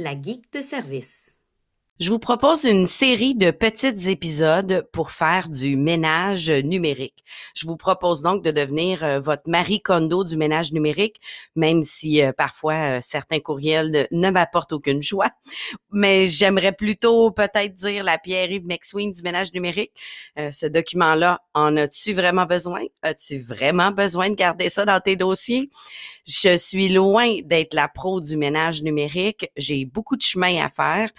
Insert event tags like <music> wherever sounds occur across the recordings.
La geek de service. Je vous propose une série de petits épisodes pour faire du ménage numérique. Je vous propose donc de devenir euh, votre Marie Kondo du ménage numérique, même si euh, parfois euh, certains courriels ne m'apportent aucune joie. Mais j'aimerais plutôt peut-être dire la Pierre-Yves McSween du ménage numérique. ce document-là, en as-tu vraiment besoin? As-tu vraiment besoin de garder ça dans tes dossiers? Je suis loin d'être la pro du ménage numérique. J'ai beaucoup de chemin à faire,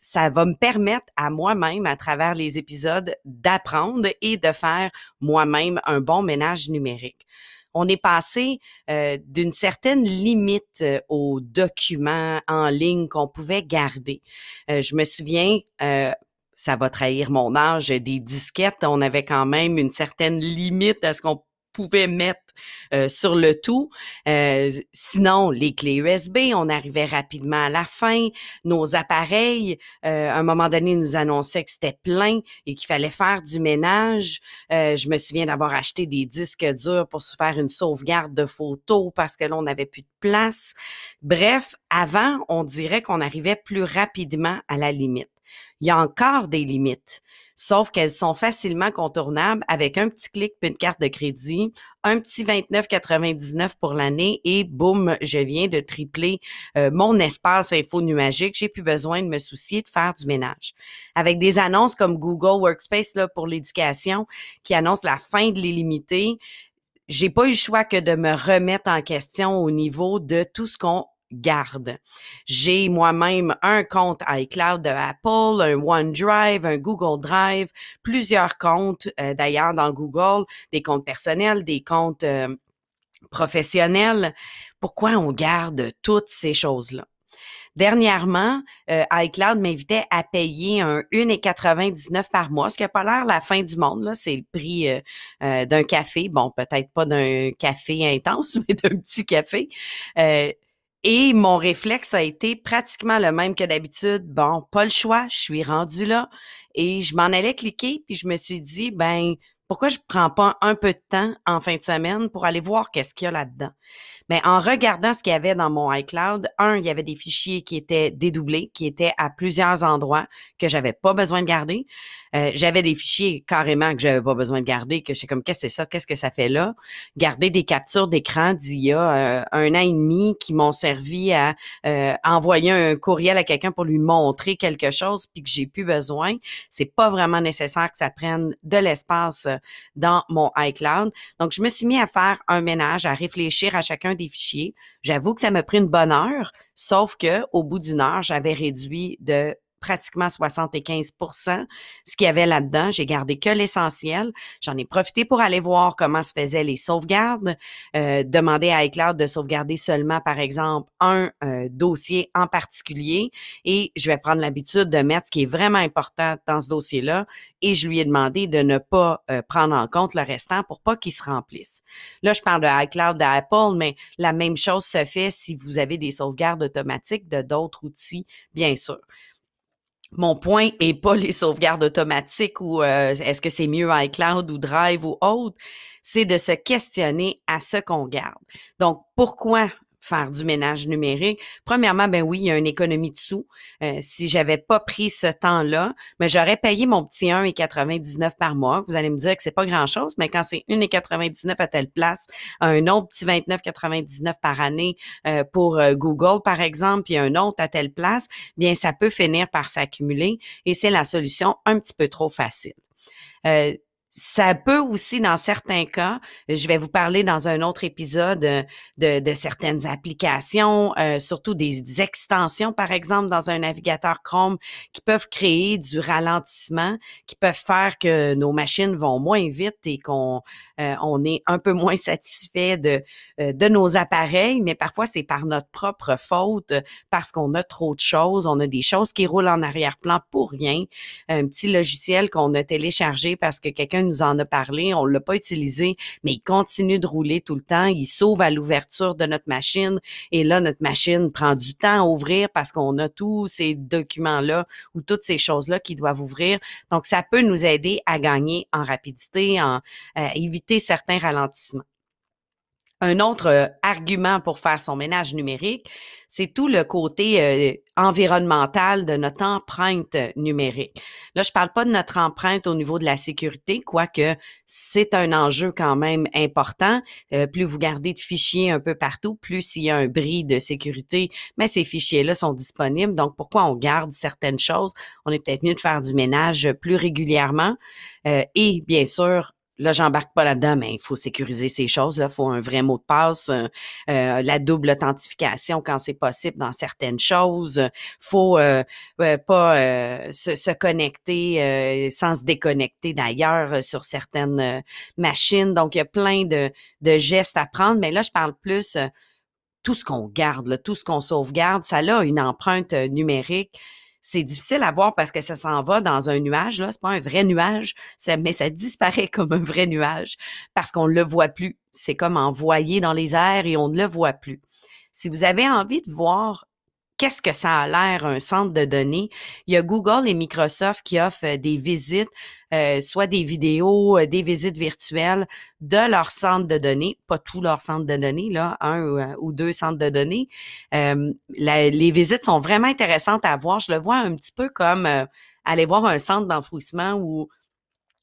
ça va me permettre à moi-même, à travers les épisodes, d'apprendre et de faire moi-même un bon ménage numérique. On est passé euh, d'une certaine limite euh, aux documents en ligne qu'on pouvait garder. Euh, je me souviens, ça va trahir mon âge, des disquettes, on avait quand même une certaine limite à ce qu'on pouvait mettre euh, sur le tout. Euh, sinon, les clés USB, on arrivait rapidement à la fin. Nos appareils, euh, à un moment donné, nous annonçaient que c'était plein et qu'il fallait faire du ménage. je me souviens d'avoir acheté des disques durs pour se faire une sauvegarde de photos parce que là, on n'avait plus de place. Bref, avant, on dirait qu'on arrivait plus rapidement à la limite. Il y a encore des limites, sauf qu'elles sont facilement contournables avec un petit clic puis une carte de crédit, un petit 29,99 pour l'année et boum, je viens de tripler euh, mon espace info nuagique. J'ai plus besoin de me soucier de faire du ménage. Avec des annonces comme Google Workspace là, pour l'éducation qui annonce la fin de l'illimité, j'ai pas eu le choix que de me remettre en question au niveau de tout ce qu'on garde. J'ai moi-même un compte iCloud de Apple, un OneDrive, un Google Drive, plusieurs comptes euh, d'ailleurs dans Google, des comptes personnels, des comptes euh, professionnels. Pourquoi on garde toutes ces choses-là? Dernièrement, euh, iCloud m'invitait à payer un 1,99 par mois, ce qui n'a pas l'air la fin du monde. C'est le prix d'un café. Bon, peut-être pas d'un café intense, <laughs> mais d'un petit café. Et mon réflexe a été pratiquement le même que d'habitude. Bon, pas le choix, je suis rendu là. Et je m'en allais cliquer, puis je me suis dit, ben, pourquoi je prends pas un peu de temps en fin de semaine pour aller voir qu'est-ce qu'il y a là-dedans? Mais en regardant ce qu'il y avait dans mon iCloud, un, il y avait des fichiers qui étaient dédoublés, qui étaient à plusieurs endroits que j'avais pas besoin de garder. Euh, j'avais des fichiers carrément que j'avais pas besoin de garder, que je sais comme qu'est-ce que c'est ça, qu'est-ce que ça fait là? Garder des captures d'écran d'il y a euh, un an et demi qui m'ont servi à euh, envoyer un courriel à quelqu'un pour lui montrer quelque chose puis que j'ai plus besoin. C'est pas vraiment nécessaire que ça prenne de l'espace dans mon iCloud. Donc je me suis mis à faire un ménage, à réfléchir à chacun des fichiers. J'avoue que ça m'a pris une bonne heure, sauf que au bout d'une heure, j'avais réduit de pratiquement 75% ce qu'il y avait là-dedans. J'ai gardé que l'essentiel. J'en ai profité pour aller voir comment se faisaient les sauvegardes, euh, demander à iCloud de sauvegarder seulement, par exemple, un euh, dossier en particulier et je vais prendre l'habitude de mettre ce qui est vraiment important dans ce dossier-là et je lui ai demandé de ne pas euh, prendre en compte le restant pour pas qu'il se remplisse. Là, je parle de iCloud d'Apple, mais la même chose se fait si vous avez des sauvegardes automatiques de d'autres outils, bien sûr mon point est pas les sauvegardes automatiques ou euh, est-ce que c'est mieux iCloud ou Drive ou autre, c'est de se questionner à ce qu'on garde. Donc, pourquoi faire du ménage numérique. Premièrement, ben oui, il y a une économie de sous. Euh, si j'avais pas pris ce temps-là, mais ben j'aurais payé mon petit 1,99 par mois. Vous allez me dire que c'est pas grand-chose, mais quand c'est 1,99 à telle place, un autre petit 29,99 par année euh, pour euh, Google, par exemple, puis un autre à telle place, bien, ça peut finir par s'accumuler et c'est la solution un petit peu trop facile. Euh, ça peut aussi, dans certains cas, je vais vous parler dans un autre épisode euh, de, de certaines applications, euh, surtout des extensions, par exemple, dans un navigateur Chrome, qui peuvent créer du ralentissement, qui peuvent faire que nos machines vont moins vite et qu'on euh, on est un peu moins satisfait de, de nos appareils, mais parfois c'est par notre propre faute, parce qu'on a trop de choses, on a des choses qui roulent en arrière-plan pour rien, un petit logiciel qu'on a téléchargé parce que quelqu'un nous en a parlé, on l'a pas utilisé, mais il continue de rouler tout le temps. Il sauve à l'ouverture de notre machine et là, notre machine prend du temps à ouvrir parce qu'on a tous ces documents-là ou toutes ces choses-là qui doivent ouvrir. Donc, ça peut nous aider à gagner en rapidité, en, à éviter certains ralentissements. Un autre euh, argument pour faire son ménage numérique, c'est tout le côté euh, environnemental de notre empreinte numérique. Là, je parle pas de notre empreinte au niveau de la sécurité, quoique c'est un enjeu quand même important. Euh, plus vous gardez de fichiers un peu partout, plus il y a un bris de sécurité, mais ces fichiers-là sont disponibles. Donc, pourquoi on garde certaines choses? On est peut-être mieux de faire du ménage plus régulièrement. et bien sûr, Là, j'embarque pas là-dedans, mais il faut sécuriser ces choses. Il faut un vrai mot de passe, euh, euh, la double authentification quand c'est possible dans certaines choses. faut euh, pas se, connecter sans se déconnecter d'ailleurs sur certaines machines. Donc, il y a plein de, de gestes à prendre. Mais là, je parle plus tout ce qu'on garde, tout ce qu'on sauvegarde, ça a une empreinte numérique c'est difficile à voir parce que ça s'en va dans un nuage. Là, c'est pas un vrai nuage, mais ça disparaît <laughs> comme un vrai nuage parce qu'on ne le voit plus. C'est comme envoyé dans les airs et on ne le voit plus. Si vous avez envie de voir qu'est-ce que ça a l'air un centre de données? Il y a Google et Microsoft qui offrent euh, des visites, euh, soit des vidéos, euh, des visites virtuelles de leur centre de données, pas tout leur centre de données, là, un ou, deux centres de données. les visites sont vraiment intéressantes à voir. Je le vois un petit peu comme aller voir un centre d'enfouissement ou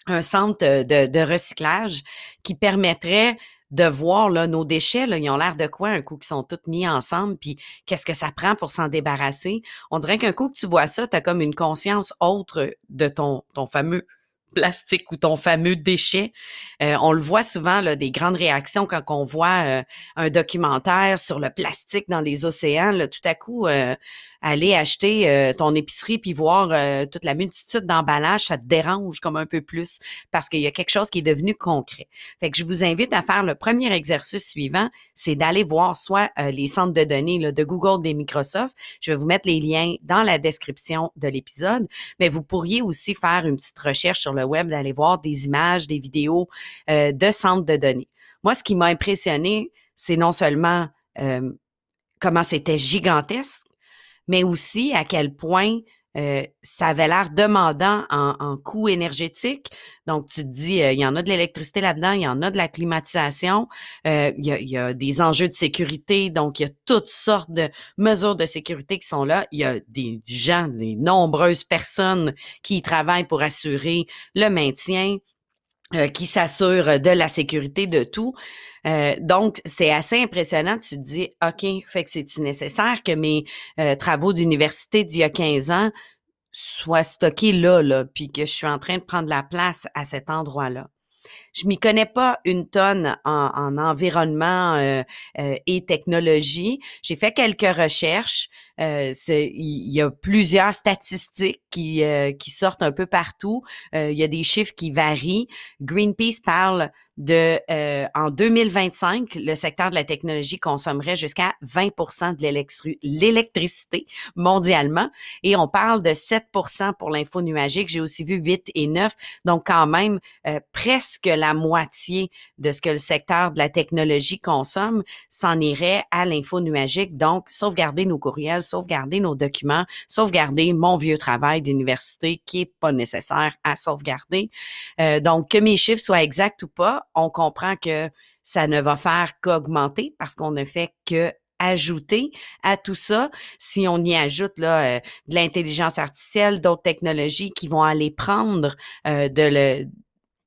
un centre de, de recyclage qui permettrait de voir là, nos déchets, là, ils ont l'air de quoi un coup qu'ils sont tous mis ensemble, puis qu'est-ce que ça prend pour s'en débarrasser? On dirait qu'un coup que tu vois ça, tu as comme une conscience autre de ton, ton fameux plastique ou ton fameux déchet. Euh, on le voit souvent, là, des grandes réactions quand on voit euh, un documentaire sur le plastique dans les océans. Là, tout à coup, euh, aller acheter euh, ton épicerie puis voir euh, toute la multitude d'emballages, ça te dérange comme un peu plus parce qu'il y a quelque chose qui est devenu concret. Fait que je vous invite à faire le premier exercice suivant, c'est d'aller voir soit euh, les centres de données de Google, des Microsoft. Je vais vous mettre les liens dans la description de l'épisode, mais vous pourriez aussi faire une petite recherche sur le web, d'aller voir des images, des vidéos de centres de données. Moi, ce qui m'a impressionné, c'est non seulement comment c'était gigantesque, mais aussi à quel point euh, ça avait l'air demandant en, en coût énergétique. Donc, tu dis, euh, il y en a de l'électricité là-dedans, il y en a de la climatisation, euh, il, y a, il, y a, des enjeux de sécurité, donc il y a toutes sortes de mesures de sécurité qui sont là. Il y a des gens, des nombreuses personnes qui travaillent pour assurer le maintien, euh, qui s'assure de la sécurité de tout. Euh, donc, c'est assez impressionnant. Tu te dis, OK, fait que c'est-tu nécessaire que mes euh, travaux d'université d'il y a 15 ans soient stockés là, là, puis que je suis en train de prendre la place à cet endroit-là? Je m'y connais pas une tonne en, environnement euh, euh, et technologie. J'ai fait quelques recherches. Euh, il y a plusieurs statistiques qui, qui sortent un peu partout. il y a des chiffres qui varient. Greenpeace parle de en 2025, le secteur de la technologie consommerait jusqu'à 20% de l'électricité mondialement et on parle de 7% pour l'info nuagique. J'ai aussi vu 8 et 9, donc quand même presque la la moitié de ce que le secteur de la technologie consomme s'en irait à l'info nuagique. Donc, sauvegarder nos courriels, sauvegarder nos documents, sauvegarder mon vieux travail d'université qui est pas nécessaire à sauvegarder. Euh, donc, que mes chiffres soient exacts ou pas, on comprend que ça ne va faire qu'augmenter parce qu'on ne fait que ajouter à tout ça, si on y ajoute euh, de l'intelligence artificielle, d'autres technologies qui vont aller prendre euh, de le,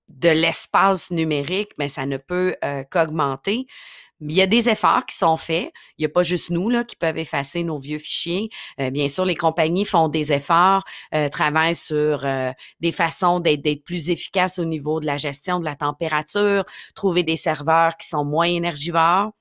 de l'espace numérique, mais ça ne peut euh, qu'augmenter. Il y a des efforts qui sont faits. Il n'y a pas juste nous là, qui peuvent effacer nos vieux fichiers. Euh, bien sûr, les compagnies font des efforts, euh, travaillent sur des façons d'être plus efficaces au niveau de la gestion de la température, trouver des serveurs qui sont moins énergivores.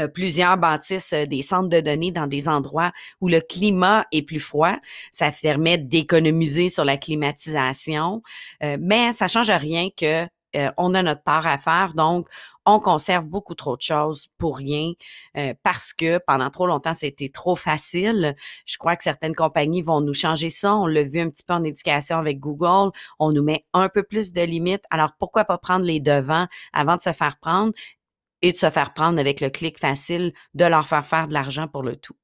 Euh, plusieurs bâtissent euh, des centres de données dans des endroits où le climat est plus froid. Ça permet d'économiser sur la climatisation, euh, mais ça change rien que on a notre part à faire. Donc, on conserve beaucoup trop de choses pour rien parce que pendant trop longtemps, c'était trop facile. Je crois que certaines compagnies vont nous changer ça. On l'a vu un petit peu en éducation avec Google. On nous met un peu plus de limites. Alors, pourquoi pas prendre les devants avant de se faire prendre? et de se faire prendre avec le clic facile de leur faire faire de l'argent pour le tout?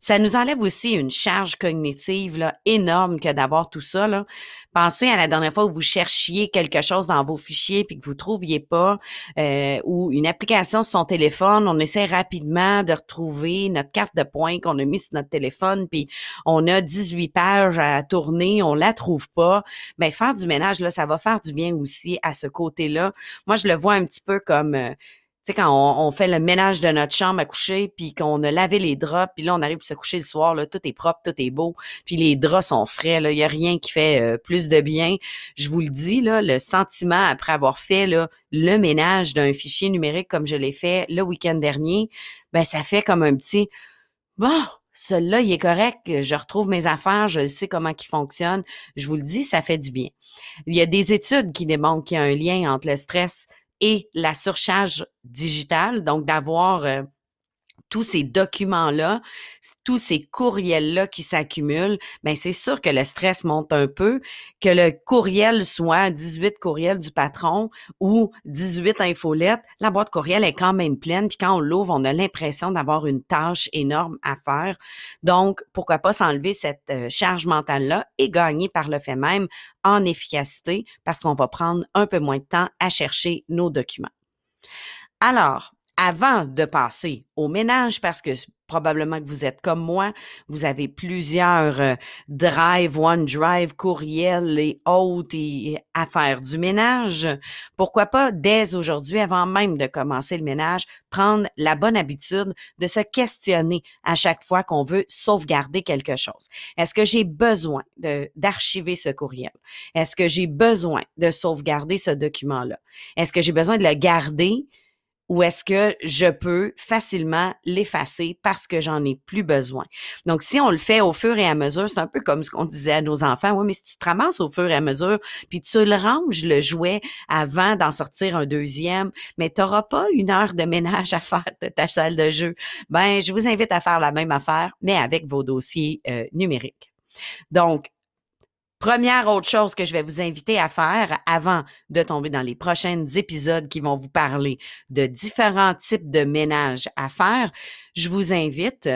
Ça nous enlève aussi une charge cognitive énorme que d'avoir tout ça. Là. Pensez à la dernière fois où vous cherchiez quelque chose dans vos fichiers puis que vous trouviez pas, euh, ou une application sur son téléphone, on essaie rapidement de retrouver notre carte de points qu'on a mis sur notre téléphone, puis on a 18 pages à tourner, on la trouve pas. Ben faire du ménage là, ça va faire du bien aussi à ce côté-là. Moi, je le vois un petit peu comme euh, sais, quand on, fait le ménage de notre chambre à coucher, puis qu'on a lavé les draps, puis là, on arrive pour se coucher le soir, tout est propre, tout est beau, puis les draps sont frais, là, il n'y a rien qui fait euh, plus de bien. Je vous le dis, le sentiment après avoir fait le ménage d'un fichier numérique comme je l'ai fait le week-end dernier, ben ça fait comme un petit bon, celui-là, il est correct, je retrouve mes affaires, je sais comment ils fonctionnent. Je vous le dis, ça fait du bien. Il y a des études qui démontrent qu'il y a un lien entre le stress et la surcharge digitale, donc d'avoir euh, tous ces documents-là, tous ces courriels-là qui s'accumulent, ben c'est sûr que le stress monte un peu, que le courriel soit 18 courriels du patron ou 18 infolettes, la boîte courriel est quand même pleine, puis quand on l'ouvre, on a l'impression d'avoir une tâche énorme à faire. Donc, pourquoi pas s'enlever cette euh, charge mentale-là et gagner par le fait même en efficacité parce qu'on va prendre un peu moins de temps à chercher nos documents. Alors, avant de passer au ménage, parce que probablement que vous êtes comme moi, vous avez plusieurs euh, drive, OneDrive, courriels et autres et à faire du ménage. Pourquoi pas, dès aujourd'hui, avant même de commencer le ménage, prendre la bonne habitude de se questionner à chaque fois qu'on veut sauvegarder quelque chose. Est-ce que j'ai besoin d'archiver ce courriel? Est-ce que j'ai besoin de sauvegarder ce document-là? Est-ce que j'ai besoin de le garder ou est-ce que je peux facilement l'effacer parce que j'en ai plus besoin. Donc, si on le fait au fur et à mesure, c'est un peu comme ce qu'on disait à nos enfants. Oui, mais si tu te ramasses au fur et à mesure, puis tu le ranges le jouet avant d'en sortir un deuxième, mais tu n'auras pas une heure de ménage à faire de ta salle de jeu. Ben, je vous invite à faire la même affaire, mais avec vos dossiers euh, numériques. Donc, Première autre chose que je vais vous inviter à faire avant de tomber dans les prochains épisodes qui vont vous parler de différents types de ménages à faire, je vous invite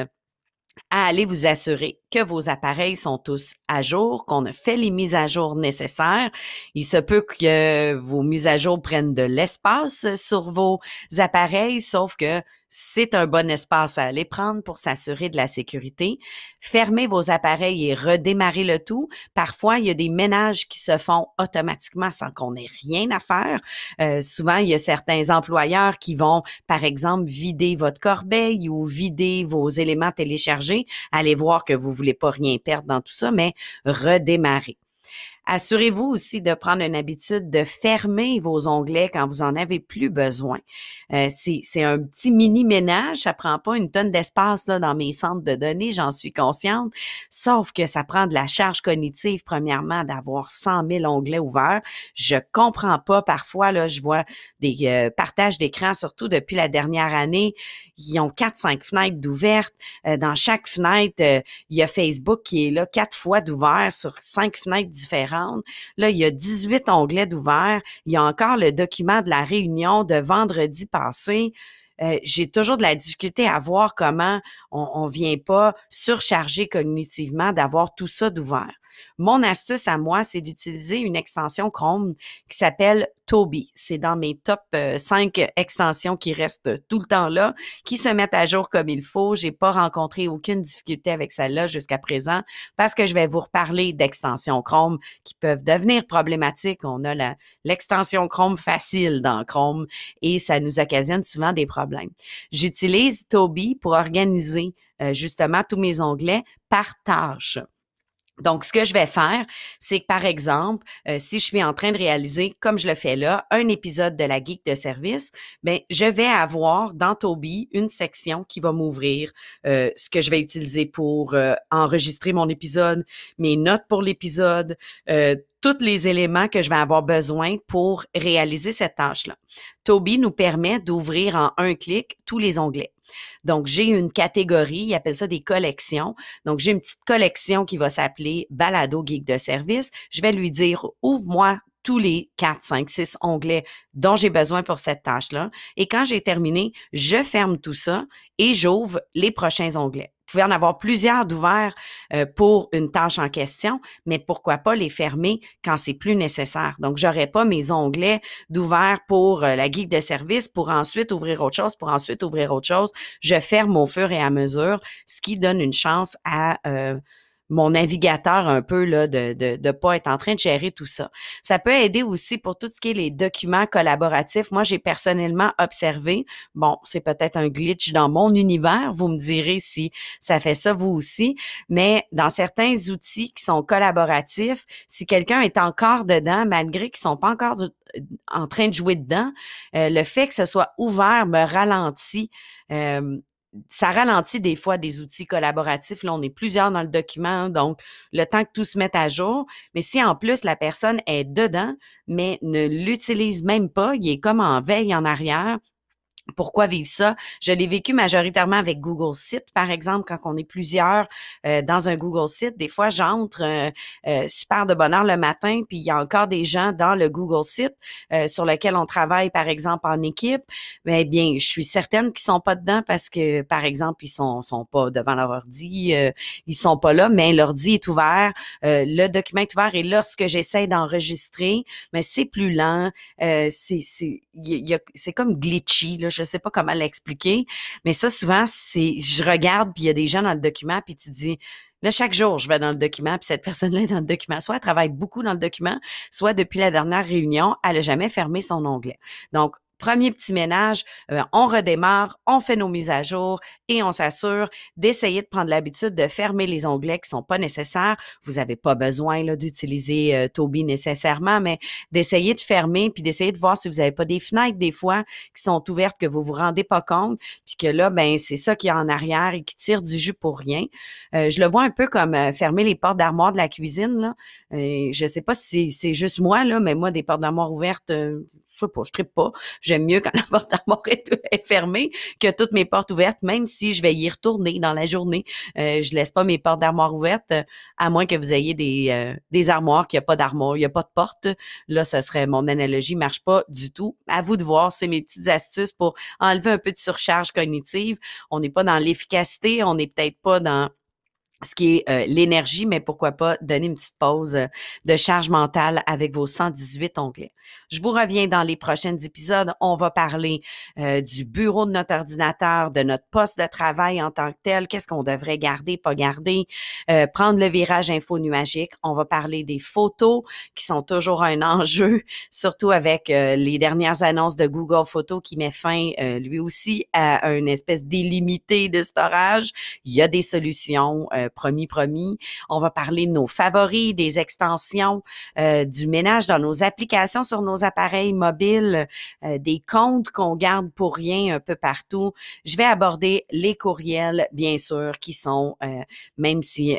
à aller vous assurer que vos appareils sont tous à jour, qu'on a fait les mises à jour nécessaires. Il se peut que vos mises à jour prennent de l'espace sur vos appareils, sauf que c'est un bon espace à aller prendre pour s'assurer de la sécurité. Fermez vos appareils et redémarrez le tout. Parfois, il y a des ménages qui se font automatiquement sans qu'on ait rien à faire. Euh, souvent, il y a certains employeurs qui vont, par exemple, vider votre corbeille ou vider vos éléments téléchargés. Allez voir que vous voulez pas rien perdre dans tout ça, mais redémarrer. Assurez-vous aussi de prendre une habitude de fermer vos onglets quand vous en avez plus besoin. Euh, c'est un petit mini ménage, ça prend pas une tonne d'espace là dans mes centres de données, j'en suis consciente. Sauf que ça prend de la charge cognitive premièrement d'avoir 100 000 onglets ouverts. Je comprends pas parfois là, je vois des euh, partages d'écran surtout depuis la dernière année, ils ont quatre cinq fenêtres d'ouvertes. Euh, dans chaque fenêtre, il y a Facebook qui est là quatre fois d'ouvert sur cinq fenêtres différentes Là, il y a 18 onglets d'ouvert. Il y a encore le document de la réunion de vendredi passé. Euh, j'ai toujours de la difficulté à voir comment on ne vient pas surcharger cognitivement d'avoir tout ça d'ouvert. Mon astuce à moi, c'est d'utiliser une extension Chrome qui s'appelle Toby. C'est dans mes top 5 euh, extensions qui restent tout le temps là, qui se mettent à jour comme il faut. J'ai pas rencontré aucune difficulté avec celle-là jusqu'à présent parce que je vais vous reparler d'extensions Chrome qui peuvent devenir problématiques. On a l'extension Chrome facile dans Chrome et ça nous occasionne souvent des problèmes. J'utilise Toby pour organiser euh, justement tous mes onglets par tâche. Donc, ce que je vais faire, c'est que, par exemple, euh, si je suis en train de réaliser, comme je le fais là, un épisode de la Geek de service, ben, je vais avoir dans Toby une section qui va m'ouvrir euh, ce que je vais utiliser pour euh, enregistrer mon épisode, mes notes pour l'épisode, tous les éléments que je vais avoir besoin pour réaliser cette tâche-là. Toby nous permet d'ouvrir en un clic tous les onglets. Donc, j'ai une catégorie, il appelle ça des collections. Donc, j'ai une petite collection qui va s'appeler Balado Geek de service. Je vais lui dire, ouvre-moi tous les 4, 5, 6 onglets dont j'ai besoin pour cette tâche-là. Et quand j'ai terminé, je ferme tout ça et j'ouvre les prochains onglets pouvez en avoir plusieurs d'ouverts euh, pour une tâche en question, mais pourquoi pas les fermer quand c'est plus nécessaire. Donc, j'aurais pas mes onglets d'ouvert pour euh, la geek de service pour ensuite ouvrir autre chose, pour ensuite ouvrir autre chose. Je ferme au fur et à mesure, ce qui donne une chance à euh, mon navigateur un peu là, de ne de, pas être en train de gérer tout ça. Ça peut aider aussi pour tout ce qui est les documents collaboratifs. Moi, j'ai personnellement observé, bon, c'est peut-être un glitch dans mon univers, vous me direz si ça fait ça vous aussi, mais dans certains outils qui sont collaboratifs, si quelqu'un est encore dedans, malgré qu'ils sont pas encore en train de jouer dedans, euh, le fait que ce soit ouvert me ralentit. Euh, ça ralentit des fois des outils collaboratifs. Là, on est plusieurs dans le document, donc le temps que tout se mette à jour. Mais si en plus la personne est dedans, mais ne l'utilise même pas, il est comme en veille en arrière, pourquoi vivre ça? Je l'ai vécu majoritairement avec Google Site, par exemple, quand on est plusieurs euh, dans un Google Site. Des fois, j'entre euh, euh, super de bonne heure le matin, puis il y a encore des gens dans le Google Site sur lequel on travaille, par exemple, en équipe. Mais bien, je suis certaine qu'ils sont pas dedans parce que, par exemple, ils sont sont pas devant leur ordi, ils sont pas là, mais l'ordi est ouvert, le document est ouvert et lorsque j'essaie d'enregistrer, mais c'est plus lent, c'est c'est c'est comme glitchy là je sais pas comment l'expliquer, mais ça, souvent, c'est, je regarde, puis il y a des gens dans le document, puis tu dis, Là, chaque jour, je vais dans le document, puis cette <laughs> personne-là est dans le document. Soit elle travaille beaucoup dans le document, soit depuis la dernière réunion, elle n'a jamais fermé son onglet. Donc, Premier petit ménage, euh, on redémarre, on fait nos mises à jour et on s'assure d'essayer de prendre l'habitude de fermer les onglets qui sont pas nécessaires. Vous n'avez pas besoin d'utiliser euh, Toby nécessairement, mais d'essayer de fermer puis d'essayer de voir si vous n'avez pas des fenêtres des fois qui sont ouvertes que vous vous rendez pas compte, puis que là, ben c'est ça qui est en arrière et qui tire du jus pour rien. Euh, je le vois un peu comme fermer les portes d'armoire de la cuisine. Là. je sais pas si c'est juste moi, là, mais moi, des portes d'armoire ouvertes, sais pas, je tripe pas. J'aime mieux quand <laughs> la porte d'armoire est, fermée que toutes mes portes ouvertes, même si je vais y retourner dans la journée. Euh, je laisse pas mes portes d'armoire ouvertes, à moins que vous ayez des, euh, des armoires, qu'il n'y a pas d'armoire, il n'y a pas de porte. Là, ça serait mon analogie, marche pas du tout. À vous de voir, c'est mes petites astuces pour enlever un peu de surcharge cognitive. On n'est pas dans l'efficacité, on n'est peut-être pas dans ce qui est euh, l'énergie, mais pourquoi pas donner une petite pause euh, de charge mentale avec vos 118 onglets. Je vous reviens dans les prochains épisodes. On va parler euh, du bureau de notre ordinateur, de notre poste de travail en tant que tel, qu'est-ce qu'on devrait garder, pas garder, prendre le virage info nuagique. On va parler des photos qui sont toujours un <laughs> enjeu, surtout avec les dernières annonces de Google Photos qui met fin lui aussi à une espèce d'illimité de storage. Il y a des solutions promis, promis. On va parler de nos favoris, des extensions, euh, du ménage dans nos applications sur nos appareils mobiles, euh, des comptes qu'on garde pour rien un peu partout. Je vais aborder les courriels, bien sûr, qui sont, euh, même si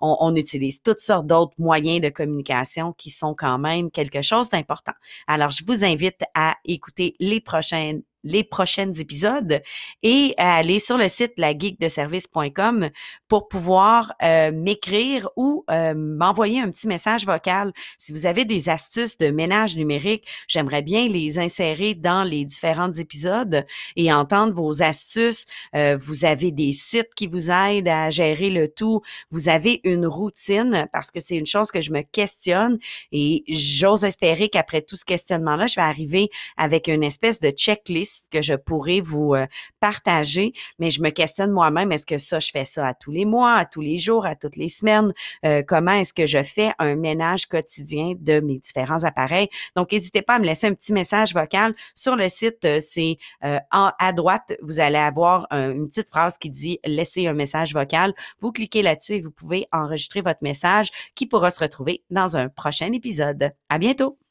on, on, utilise toutes sortes d'autres moyens de communication qui sont quand même quelque chose d'important. Alors, je vous invite à écouter les prochaines les prochains épisodes et aller sur le site lageekdeservice.com pour pouvoir euh, m'écrire ou euh, m'envoyer un petit message vocal. Si vous avez des astuces de ménage numérique, j'aimerais bien les insérer dans les différents épisodes et entendre vos astuces. Euh, vous avez des sites qui vous aident à gérer le tout. Vous avez une routine parce que c'est une chose que je me questionne et j'ose espérer qu'après tout ce questionnement-là, je vais arriver avec une espèce de checklist que je pourrais vous euh, partager, mais je me questionne moi-même, est-ce que ça, je fais ça à tous les mois, à tous les jours, à toutes les semaines? Euh, comment est-ce que je fais un ménage quotidien de mes différents appareils? Donc, n'hésitez pas à me laisser un petit message vocal sur le site. Euh, c'est à droite, vous allez avoir une petite phrase qui dit laissez un message vocal. Vous cliquez là-dessus et vous pouvez enregistrer votre message qui pourra se retrouver dans un prochain épisode. À bientôt!